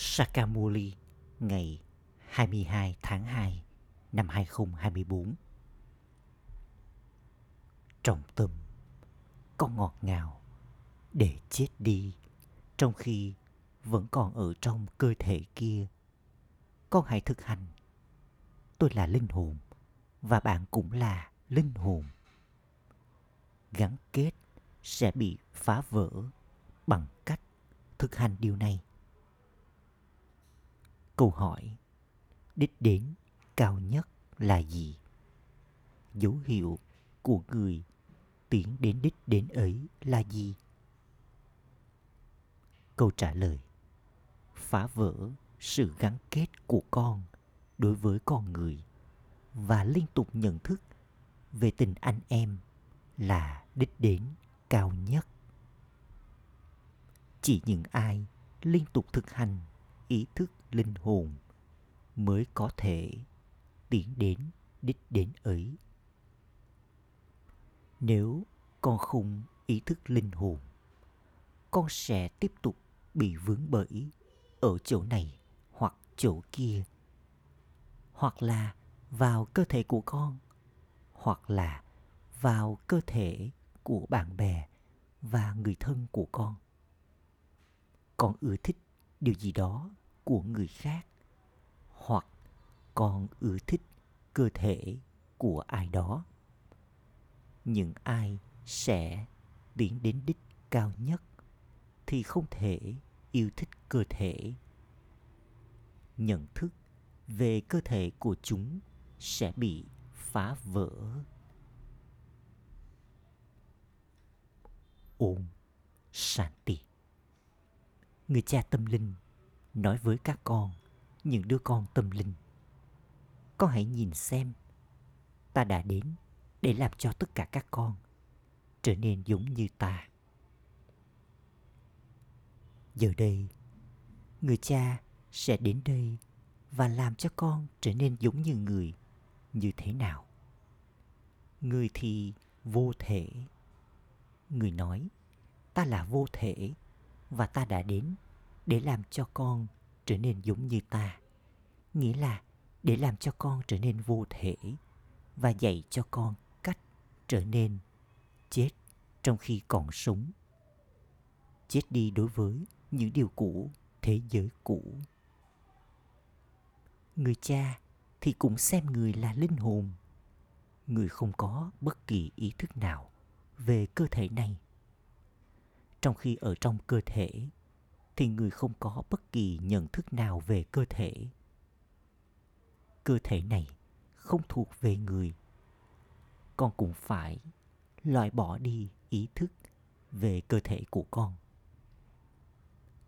Sakamuli ngày 22 tháng 2 năm 2024. Trong tâm, có ngọt ngào để chết đi trong khi vẫn còn ở trong cơ thể kia. Con hãy thực hành. Tôi là linh hồn và bạn cũng là linh hồn. Gắn kết sẽ bị phá vỡ bằng cách thực hành điều này câu hỏi, đích đến cao nhất là gì? Dấu hiệu của người tiến đến đích đến ấy là gì? Câu trả lời, phá vỡ sự gắn kết của con đối với con người và liên tục nhận thức về tình anh em là đích đến cao nhất. Chỉ những ai liên tục thực hành ý thức linh hồn mới có thể tiến đến, đích đến ấy. Nếu con không ý thức linh hồn, con sẽ tiếp tục bị vướng bẫy ở chỗ này hoặc chỗ kia, hoặc là vào cơ thể của con, hoặc là vào cơ thể của bạn bè và người thân của con. Con ưa thích điều gì đó của người khác, hoặc con ưa thích cơ thể của ai đó. Những ai sẽ tiến đến đích cao nhất thì không thể yêu thích cơ thể. Nhận thức về cơ thể của chúng sẽ bị phá vỡ. Ôm shanti. Người cha tâm linh nói với các con, những đứa con tâm linh. Con hãy nhìn xem, ta đã đến để làm cho tất cả các con trở nên giống như ta. Giờ đây, người cha sẽ đến đây và làm cho con trở nên giống như người như thế nào? Người thì vô thể. Người nói, ta là vô thể và ta đã đến để làm cho con trở nên giống như ta. Nghĩa là để làm cho con trở nên vô thể và dạy cho con cách trở nên chết trong khi còn sống. Chết đi đối với những điều cũ thế giới cũ. Người cha thì cũng xem người là linh hồn. Người không có bất kỳ ý thức nào về cơ thể này. Trong khi ở trong cơ thể thì người không có bất kỳ nhận thức nào về cơ thể. Cơ thể này không thuộc về người. Con cũng phải loại bỏ đi ý thức về cơ thể của con.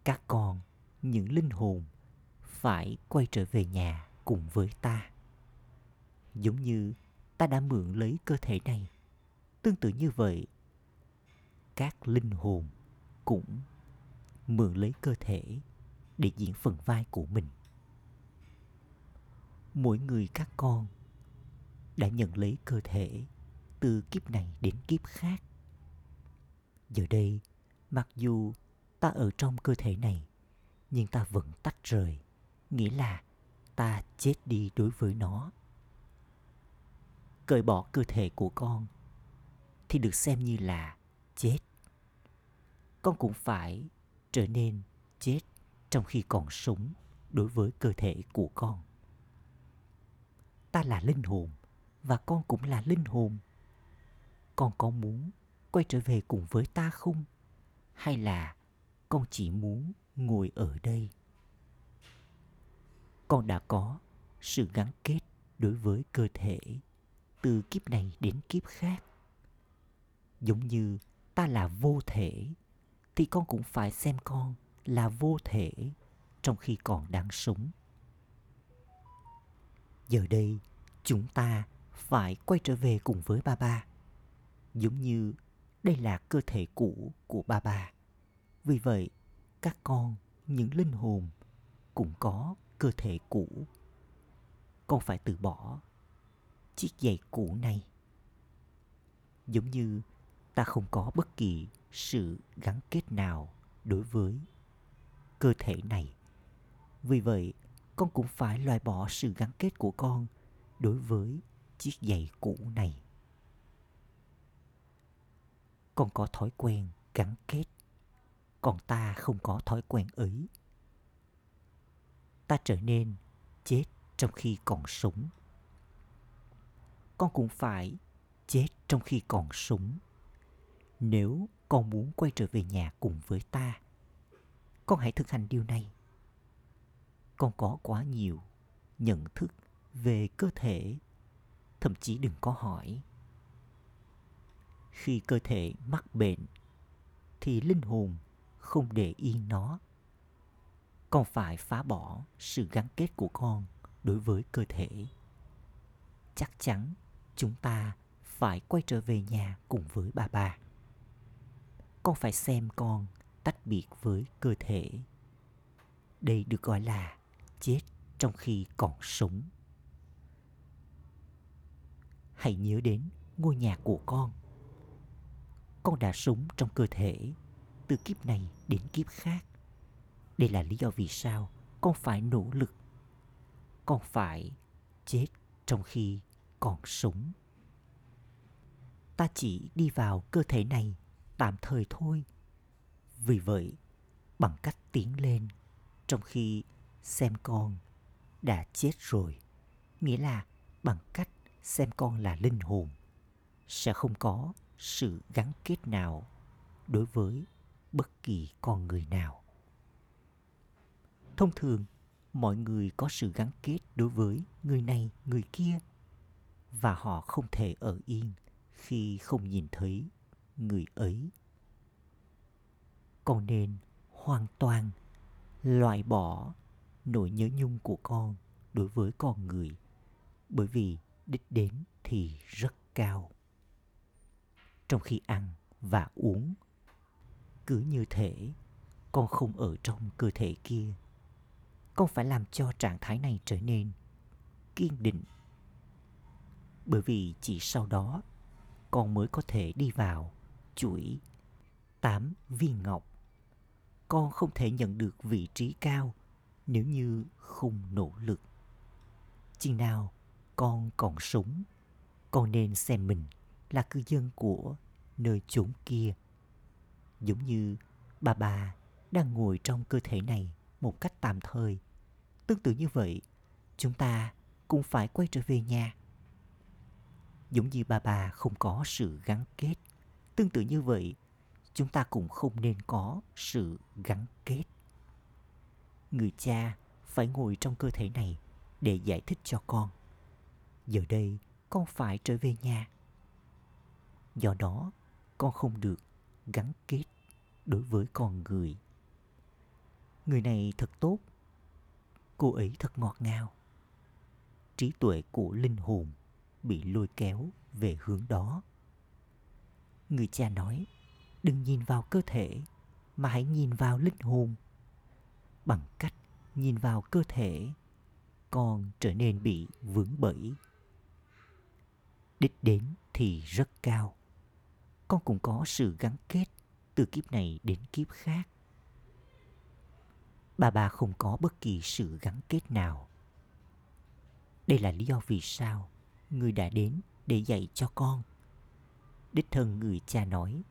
Các con, những linh hồn, phải quay trở về nhà cùng với ta. Giống như ta đã mượn lấy cơ thể này. Tương tự như vậy, các linh hồn cũng mượn lấy cơ thể để diễn phần vai của mình. Mỗi người các con đã nhận lấy cơ thể từ kiếp này đến kiếp khác. Giờ đây, mặc dù ta ở trong cơ thể này, nhưng ta vẫn tách rời, nghĩa là ta chết đi đối với nó. Cởi bỏ cơ thể của con thì được xem như là chết. Con cũng phải trở nên chết trong khi còn sống đối với cơ thể của con. Ta là linh hồn và con cũng là linh hồn. Con có muốn quay trở về cùng với ta không? Hay là con chỉ muốn ngồi ở đây? Con đã có sự gắn kết đối với cơ thể từ kiếp này đến kiếp khác. Giống như ta là vô thể thì con cũng phải xem con là vô thể trong khi còn đang sống. Giờ đây, chúng ta phải quay trở về cùng với ba ba, giống như đây là cơ thể cũ của ba ba. Vì vậy, các con, những linh hồn cũng có cơ thể cũ. Con phải từ bỏ chiếc giày cũ này. Giống như ta không có bất kỳ sự gắn kết nào đối với cơ thể này Vì vậy, con cũng phải loại bỏ sự gắn kết của con đối với chiếc giày cũ này. Con có thói quen gắn kết, còn ta không có thói quen ấy. Ta trở nên chết trong khi còn sống. Con cũng phải chết trong khi còn sống. Nếu con muốn quay trở về nhà cùng với ta, con hãy thực hành điều này. Con có quá nhiều nhận thức về cơ thể. Thậm chí đừng có hỏi. Khi cơ thể mắc bệnh thì linh hồn không để yên nó. Con phải phá bỏ sự gắn kết của con đối với cơ thể. Chắc chắn chúng ta phải quay trở về nhà cùng với bà bà con phải xem con tách biệt với cơ thể. Đây được gọi là chết trong khi còn sống. Hãy nhớ đến ngôi nhà của con. Con đã sống trong cơ thể từ kiếp này đến kiếp khác. Đây là lý do vì sao con phải nỗ lực. Con phải chết trong khi còn sống. Ta chỉ đi vào cơ thể này tạm thời thôi. Vì vậy, bằng cách tiến lên, trong khi xem con đã chết rồi, nghĩa là bằng cách xem con là linh hồn, sẽ không có sự gắn kết nào đối với bất kỳ con người nào. Thông thường, mọi người có sự gắn kết đối với người này, người kia, và họ không thể ở yên khi không nhìn thấy người ấy. Con nên hoàn toàn loại bỏ nỗi nhớ nhung của con đối với con người, bởi vì đích đến thì rất cao. Trong khi ăn và uống, cứ như thể con không ở trong cơ thể kia, con phải làm cho trạng thái này trở nên kiên định. Bởi vì chỉ sau đó, con mới có thể đi vào chuỗi. Tám viên ngọc. Con không thể nhận được vị trí cao nếu như không nỗ lực. Chừng nào con còn sống, con nên xem mình là cư dân của nơi chốn kia. Giống như bà bà đang ngồi trong cơ thể này một cách tạm thời. Tương tự như vậy, chúng ta cũng phải quay trở về nhà. Giống như bà bà không có sự gắn kết tương tự như vậy, chúng ta cũng không nên có sự gắn kết. Người cha phải ngồi trong cơ thể này để giải thích cho con. Giờ đây, con phải trở về nhà. Do đó, con không được gắn kết đối với con người. Người này thật tốt. Cô ấy thật ngọt ngào. Trí tuệ của linh hồn bị lôi kéo về hướng đó người cha nói, đừng nhìn vào cơ thể, mà hãy nhìn vào linh hồn. Bằng cách nhìn vào cơ thể, con trở nên bị vướng bẫy. Đích đến thì rất cao. Con cũng có sự gắn kết từ kiếp này đến kiếp khác. Bà bà không có bất kỳ sự gắn kết nào. Đây là lý do vì sao người đã đến để dạy cho con đích thân người cha nói,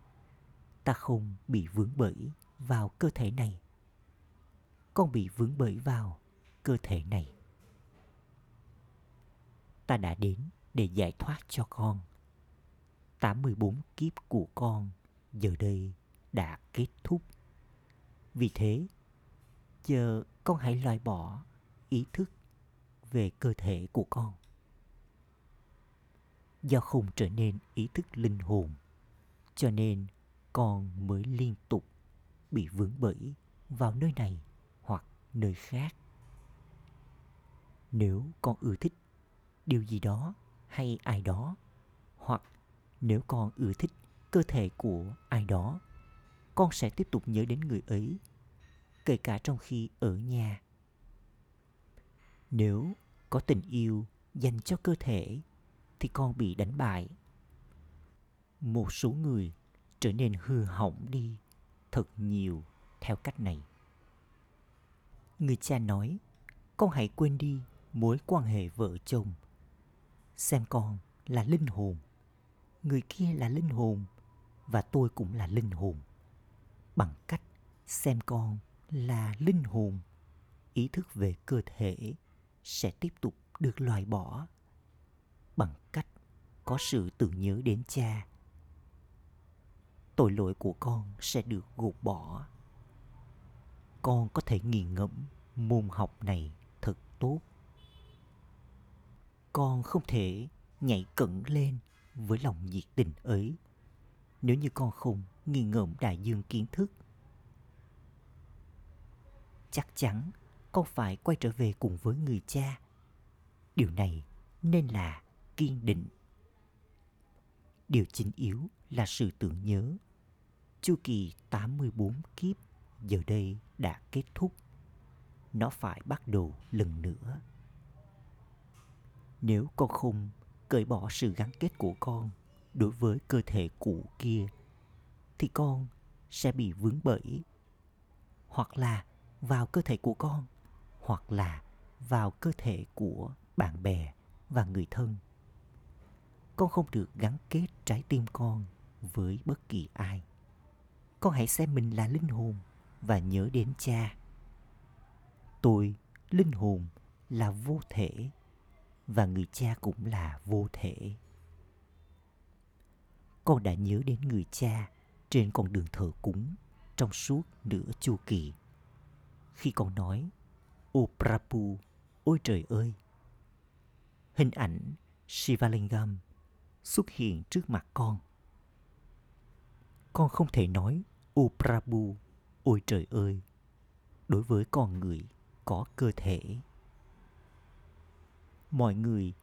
ta không bị vướng bẫy vào cơ thể này. Con bị vướng bẫy vào cơ thể này. Ta đã đến để giải thoát cho con. 84 kiếp của con giờ đây đã kết thúc. Vì thế, giờ con hãy loại bỏ ý thức về cơ thể của con do không trở nên ý thức linh hồn, cho nên con mới liên tục bị vướng bẫy vào nơi này hoặc nơi khác. Nếu con ưa thích điều gì đó hay ai đó, hoặc nếu con ưa thích cơ thể của ai đó, con sẽ tiếp tục nhớ đến người ấy, kể cả trong khi ở nhà. Nếu có tình yêu dành cho cơ thể thì con bị đánh bại. Một số người trở nên hư hỏng đi, thật nhiều, theo cách này. Người cha nói, con hãy quên đi mối quan hệ vợ chồng. Xem con là linh hồn, người kia là linh hồn và tôi cũng là linh hồn. Bằng cách xem con là linh hồn, ý thức về cơ thể sẽ tiếp tục được loại bỏ bằng cách có sự tưởng nhớ đến cha. Tội lỗi của con sẽ được gột bỏ. Con có thể nghiền ngẫm môn học này thật tốt. Con không thể nhảy cẩn lên với lòng nhiệt tình ấy. Nếu như con không nghiền ngẫm đại dương kiến thức, chắc chắn con phải quay trở về cùng với người cha. Điều này nên là kiên định. Điều chính yếu là sự tưởng nhớ. Chu kỳ 84 kiếp giờ đây đã kết thúc. Nó phải bắt đầu lần nữa. Nếu con không cởi bỏ sự gắn kết của con đối với cơ thể cũ kia, thì con sẽ bị vướng bẫy. Hoặc là vào cơ thể của con, hoặc là vào cơ thể của bạn bè và người thân con không được gắn kết trái tim con với bất kỳ ai. Con hãy xem mình là linh hồn và nhớ đến cha. Tôi, linh hồn, là vô thể và người cha cũng là vô thể. Con đã nhớ đến người cha trên con đường thờ cúng trong suốt nửa chu kỳ. Khi con nói, ô prapu ôi trời ơi! Hình ảnh shivalingam xuất hiện trước mặt con. Con không thể nói ô Prabhu, ôi trời ơi đối với con người có cơ thể. Mọi người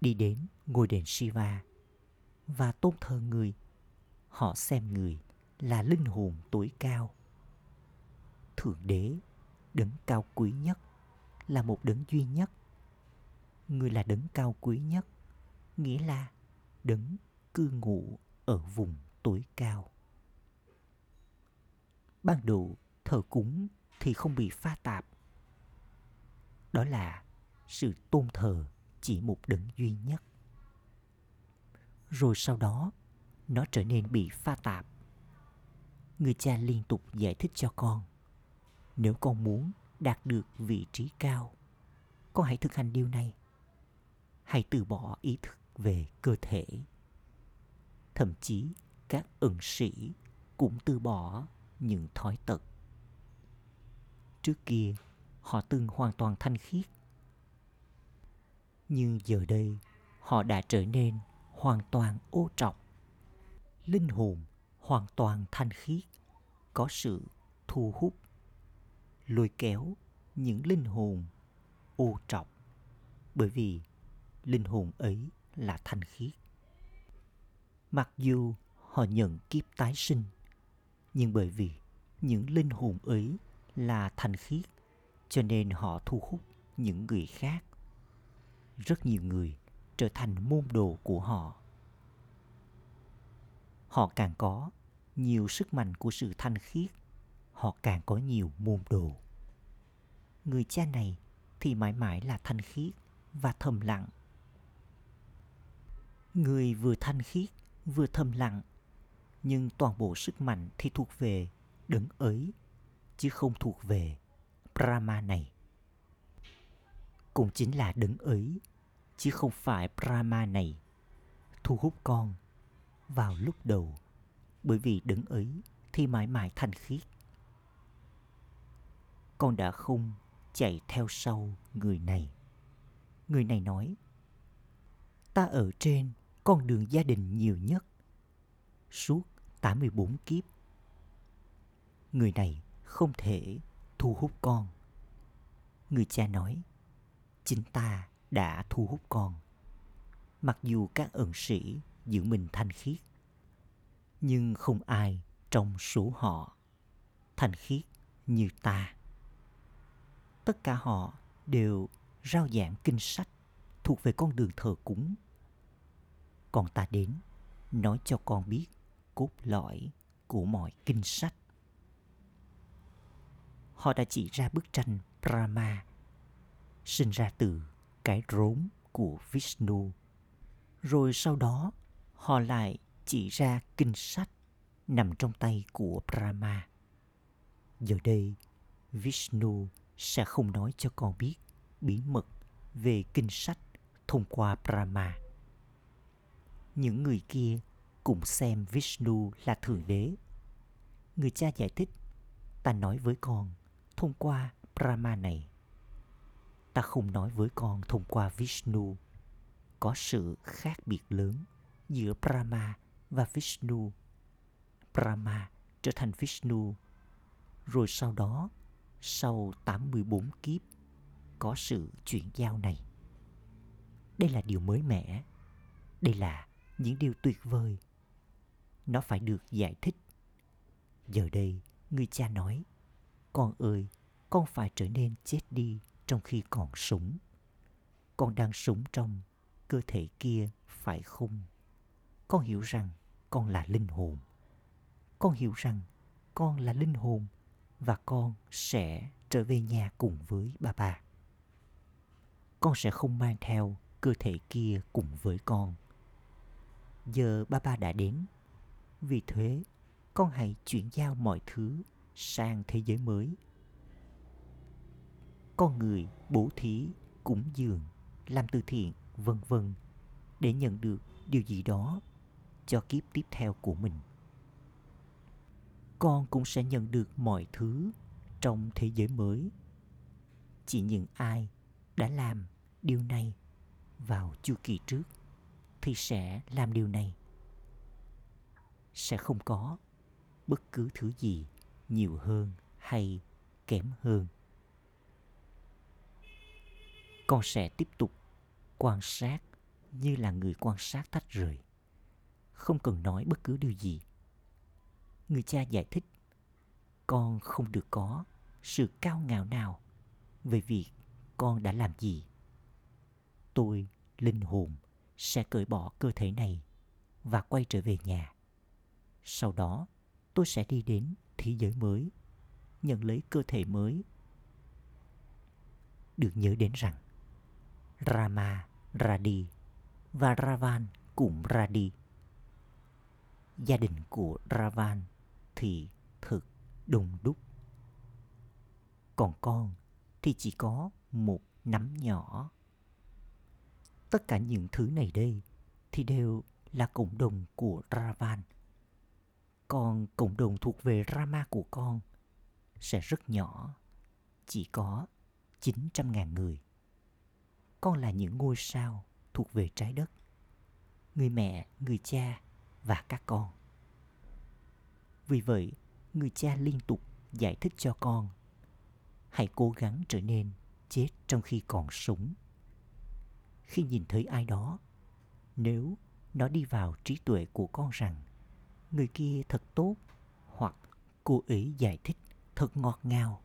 đi đến ngôi đền shiva và tôn thờ người. Họ xem người là linh hồn tối cao. Thượng đế đấng cao quý nhất là một đấng duy nhất. Người là đấng cao quý nhất nghĩa là đấng cư ngụ ở vùng tối cao. Ban đầu, thờ cúng thì không bị pha tạp. Đó là sự tôn thờ chỉ một đấng duy nhất. Rồi sau đó, nó trở nên bị pha tạp. Người cha liên tục giải thích cho con, nếu con muốn đạt được vị trí cao, con hãy thực hành điều này. Hãy từ bỏ ý thức về cơ thể. Thậm chí các ẩn sĩ cũng từ bỏ những thói tật. Trước kia, họ từng hoàn toàn thanh khiết. Nhưng giờ đây, họ đã trở nên hoàn toàn ô trọc. Linh hồn hoàn toàn thanh khiết, có sự thu hút, lôi kéo những linh hồn ô trọc. Bởi vì linh hồn ấy là thanh khiết mặc dù họ nhận kiếp tái sinh, nhưng bởi vì những linh hồn ấy là thanh khiết cho nên họ thu hút những người khác. Rất nhiều người trở thành môn đồ của họ. Họ càng có nhiều sức mạnh của sự thanh khiết họ càng có nhiều môn đồ. Người cha này thì mãi mãi là thanh khiết và thầm lặng người vừa thanh khiết vừa thầm lặng nhưng toàn bộ sức mạnh thì thuộc về đấng ấy chứ không thuộc về Brahma này. Cũng chính là đấng ấy chứ không phải Brahma này thu hút con vào lúc đầu bởi vì đấng ấy thì mãi mãi thanh khiết. Con đã không chạy theo sau người này. Người này nói, ta ở trên con đường gia đình nhiều nhất suốt 84 kiếp. Người này không thể thu hút con. Người cha nói, chính ta đã thu hút con. Mặc dù các ẩn sĩ giữ mình thanh khiết, nhưng không ai trong số họ thanh khiết như ta. Tất cả họ đều rao giảng kinh sách thuộc về con đường thờ cúng con ta đến nói cho con biết cốt lõi của mọi kinh sách. Họ đã chỉ ra bức tranh Brahma sinh ra từ cái rốn của Vishnu. Rồi sau đó họ lại chỉ ra kinh sách nằm trong tay của Brahma. Giờ đây, Vishnu sẽ không nói cho con biết bí mật về kinh sách thông qua Brahma. Những người kia cũng xem Vishnu là Thượng Đế. Người cha giải thích, ta nói với con thông qua Brahma này. Ta không nói với con thông qua Vishnu. Có sự khác biệt lớn giữa Brahma và Vishnu. Brahma trở thành Vishnu. Rồi sau đó, sau 84 kiếp, có sự chuyển giao này. Đây là điều mới mẻ. Đây là những điều tuyệt vời. Nó phải được giải thích. Giờ đây, người cha nói, con ơi, con phải trở nên chết đi trong khi còn sống. Con đang sống trong cơ thể kia phải không? Con hiểu rằng con là linh hồn. Con hiểu rằng con là linh hồn và con sẽ trở về nhà cùng với bà bà. Con sẽ không mang theo cơ thể kia cùng với con. Giờ ba ba đã đến. Vì thế, con hãy chuyển giao mọi thứ sang thế giới mới. Con người bố thí, cúng dường, làm từ thiện, vân vân để nhận được điều gì đó cho kiếp tiếp theo của mình. Con cũng sẽ nhận được mọi thứ trong thế giới mới. Chỉ những ai đã làm điều này vào chu kỳ trước thì sẽ làm điều này. Sẽ không có bất cứ thứ gì nhiều hơn hay kém hơn. Con sẽ tiếp tục quan sát như là người quan sát tách rời. Không cần nói bất cứ điều gì. Người cha giải thích, con không được có sự cao ngạo nào về việc con đã làm gì. Tôi linh hồn sẽ cởi bỏ cơ thể này và quay trở về nhà. Sau đó, tôi sẽ đi đến thế giới mới, nhận lấy cơ thể mới. Được nhớ đến rằng, rama ra đi và ravan cũng ra đi gia đình của ravan thì thực đùng đúc. Còn con thì chỉ có một nắm nhỏ tất cả những thứ này đây thì đều là cộng đồng của Ravan. Còn cộng đồng thuộc về Rama của con sẽ rất nhỏ, chỉ có 900.000 người. Con là những ngôi sao thuộc về trái đất, người mẹ, người cha và các con. Vì vậy, người cha liên tục giải thích cho con hãy cố gắng trở nên chết trong khi còn sống khi nhìn thấy ai đó. Nếu nó đi vào trí tuệ của con rằng, người kia thật tốt hoặc cô ấy giải thích thật ngọt ngào,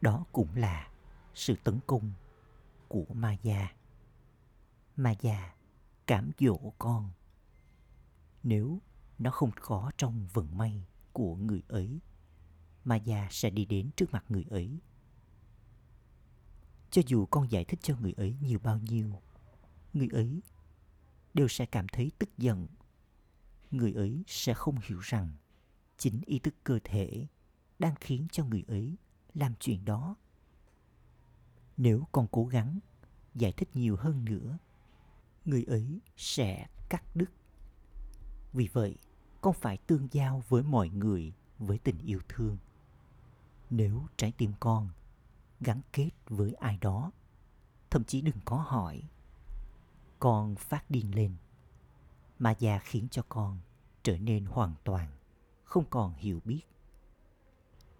đó cũng là sự tấn công của ma già ma già cảm dỗ con. Nếu nó không có trong vận may của người ấy ma già sẽ đi đến trước mặt người ấy cho dù con giải thích cho người ấy nhiều bao nhiêu, người ấy đều sẽ cảm thấy tức giận. Người ấy sẽ không hiểu rằng chính ý thức cơ thể đang khiến cho người ấy làm chuyện đó. Nếu con cố gắng giải thích nhiều hơn nữa, người ấy sẽ cắt đứt. Vì vậy, con phải tương giao với mọi người với tình yêu thương. Nếu trái tim con gắn kết với ai đó. Thậm chí đừng có hỏi. Con phát điên lên. Mà già khiến cho con trở nên hoàn toàn, không còn hiểu biết.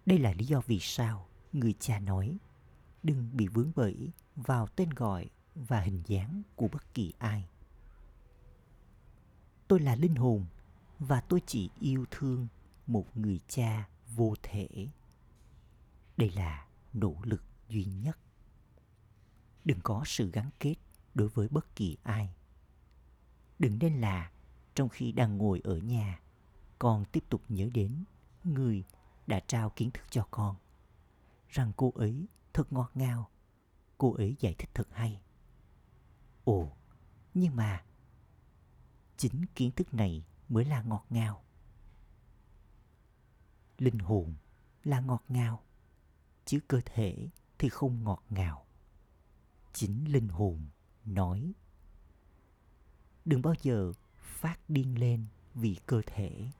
Đây là lý do vì sao người cha nói đừng bị vướng bẫy vào tên gọi và hình dáng của bất kỳ ai. Tôi là linh hồn và tôi chỉ yêu thương một người cha vô thể. Đây là nỗ lực duy nhất đừng có sự gắn kết đối với bất kỳ ai đừng nên là trong khi đang ngồi ở nhà con tiếp tục nhớ đến người đã trao kiến thức cho con rằng cô ấy thật ngọt ngào cô ấy giải thích thật hay. Ồ, nhưng mà chính kiến thức này mới là ngọt ngào. Linh hồn là ngọt ngào, chứ cơ thể thì không ngọt ngào. Chính linh hồn nói. Đừng bao giờ phát điên lên vì cơ thể.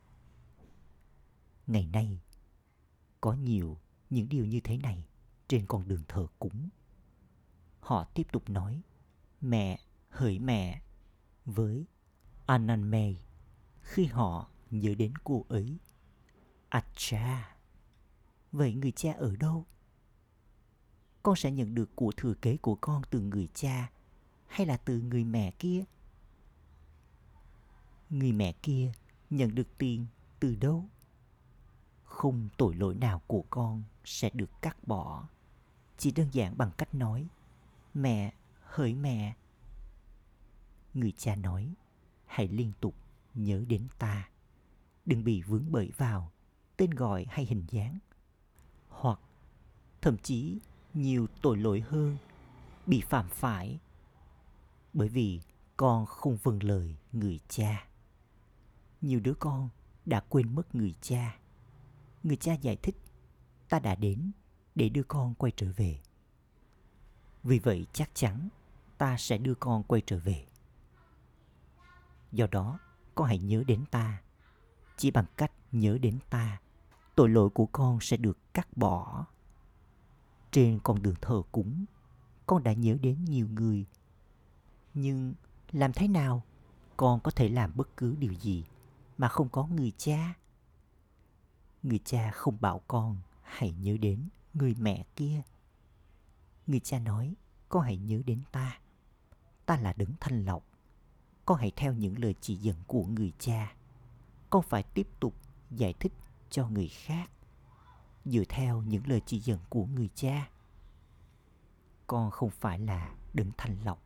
Ngày nay, có nhiều những điều như thế này trên con đường thờ cúng. Họ tiếp tục nói, mẹ, hỡi mẹ, với Ananme khi họ nhớ đến cô ấy. Acha, vậy người cha ở đâu? Con sẽ nhận được của thừa kế của con từ người cha hay là từ người mẹ kia? Người mẹ kia nhận được tiền từ đâu? Không tội lỗi nào của con sẽ được cắt bỏ. Chỉ đơn giản bằng cách nói, mẹ, hỡi mẹ. Người cha nói, hãy liên tục nhớ đến ta. Đừng bị vướng bẫy vào tên gọi hay hình dáng. Hoặc thậm chí nhiều tội lỗi hơn, bị phạm phải. Bởi vì con không vâng lời người cha. Nhiều đứa con đã quên mất người cha. Người cha giải thích, ta đã đến để đưa con quay trở về. Vì vậy chắc chắn ta sẽ đưa con quay trở về. Do đó, con hãy nhớ đến ta. Chỉ bằng cách nhớ đến ta, tội lỗi của con sẽ được cắt bỏ. Trên con đường thờ cúng, con đã nhớ đến nhiều người. Nhưng làm thế nào con có thể làm bất cứ điều gì mà không có người cha? Người cha không bảo con hãy nhớ đến người mẹ kia. Người cha nói, con hãy nhớ đến ta. Ta là đấng thanh lọc con hãy theo những lời chỉ dẫn của người cha con phải tiếp tục giải thích cho người khác dựa theo những lời chỉ dẫn của người cha. Con không phải là đấng thanh lọc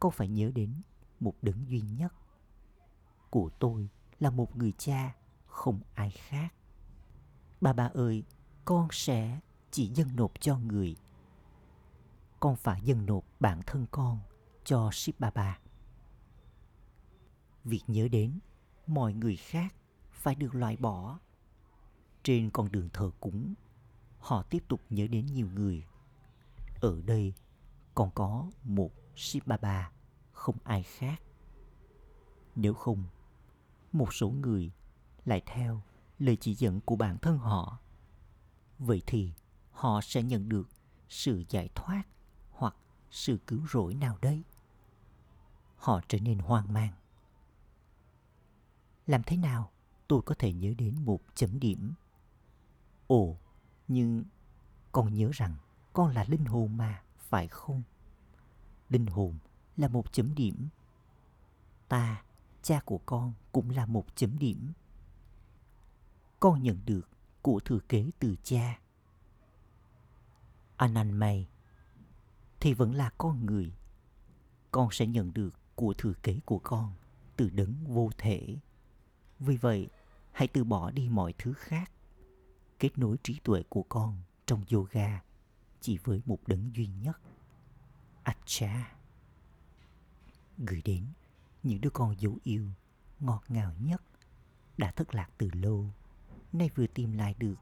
con phải nhớ đến một đấng duy nhất. Của tôi là một người cha không ai khác. Bà bà ơi, con sẽ chỉ dâng nộp cho người. Con phải dâng nộp bản thân con cho ship bà bà. việc nhớ đến mọi người khác phải được loại bỏ trên con đường thờ cúng, họ tiếp tục nhớ đến nhiều người. Ở đây còn có một Shibaba không ai khác. Nếu không, một số người lại theo lời chỉ dẫn của bản thân họ. Vậy thì họ sẽ nhận được sự giải thoát hoặc sự cứu rỗi nào đây? Họ trở nên hoang mang. Làm thế nào tôi có thể nhớ đến một chấm điểm? Ồ, nhưng con nhớ rằng con là linh hồn mà, phải không? Linh hồn là một chấm điểm. Ta, cha của con cũng là một chấm điểm. Con nhận được của thừa kế từ cha. Ananmay thì vẫn là con người. Con sẽ nhận được của thừa kế của con từ đấng vô thể. Vì vậy, hãy từ bỏ đi mọi thứ khác. Kết nối trí tuệ của con trong yoga chỉ với một đấng duy nhất. Acha. Gửi đến những đứa con dấu yêu ngọt ngào nhất đã thất lạc từ lâu, nay vừa tìm lại được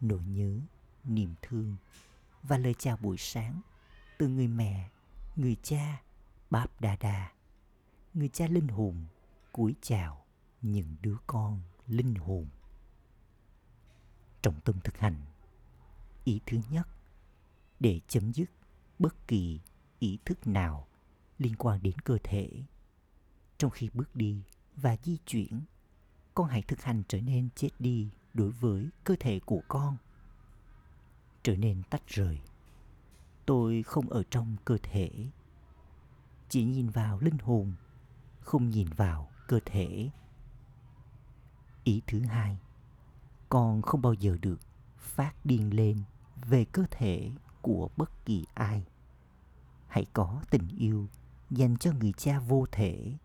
nỗi nhớ, niềm thương và lời chào buổi sáng từ người mẹ, người cha, báp đà đà người cha linh hồn cúi chào những đứa con linh hồn trọng tâm thực hành. Ý thứ nhất để chấm dứt bất kỳ ý thức nào liên quan đến cơ thể. Trong khi bước đi và di chuyển con hãy thực hành trở nên chết đi đối với cơ thể của con. Trở nên tách rời. Tôi không ở trong cơ thể. Chỉ nhìn vào linh hồn không nhìn vào cơ thể. Ý thứ hai, con không bao giờ được phát điên lên về cơ thể của bất kỳ ai. Hãy có tình yêu dành cho người cha vô thể.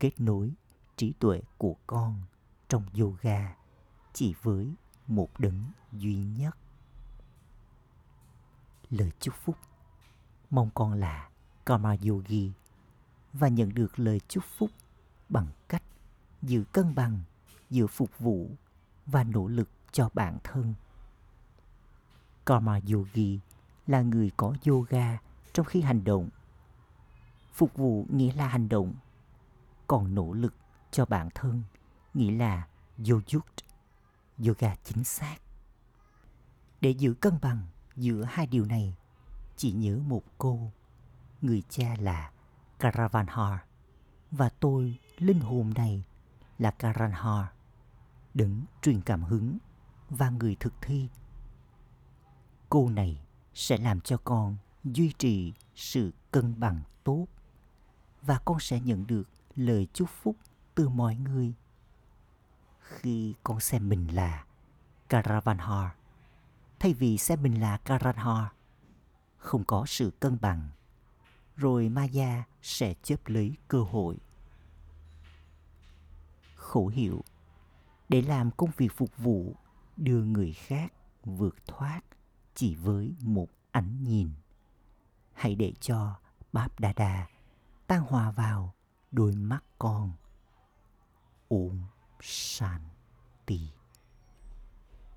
Kết nối trí tuệ của con trong yoga chỉ với một đấng duy nhất. lời chúc phúc mong con là karma yogi và nhận được lời chúc phúc bằng cách giữ cân bằng giữa phục vụ và nỗ lực cho bản thân. Karma yogi là người có yoga trong khi hành động. Phục vụ nghĩa là hành động. Còn nỗ lực cho bản thân nghĩa là yogyut, yoga chính xác. Để giữ cân bằng giữa hai điều này chỉ nhớ một cô người cha là Karavanhar và tôi linh hồn này là Karanhar đấng truyền cảm hứng và người thực thi. Cô này sẽ làm cho con duy trì sự cân bằng tốt và con sẽ nhận được lời chúc phúc từ mọi người. Khi con xem mình là Karavanhar, thay vì xem mình là Karanhar không có sự cân bằng, rồi Maya sẽ chấp lấy cơ hội. Khẩu hiệu để làm công việc phục vụ, đưa người khác vượt thoát chỉ với một ánh nhìn. Hãy để cho báp đa đa tan hòa vào đôi mắt con. Ôm shanti.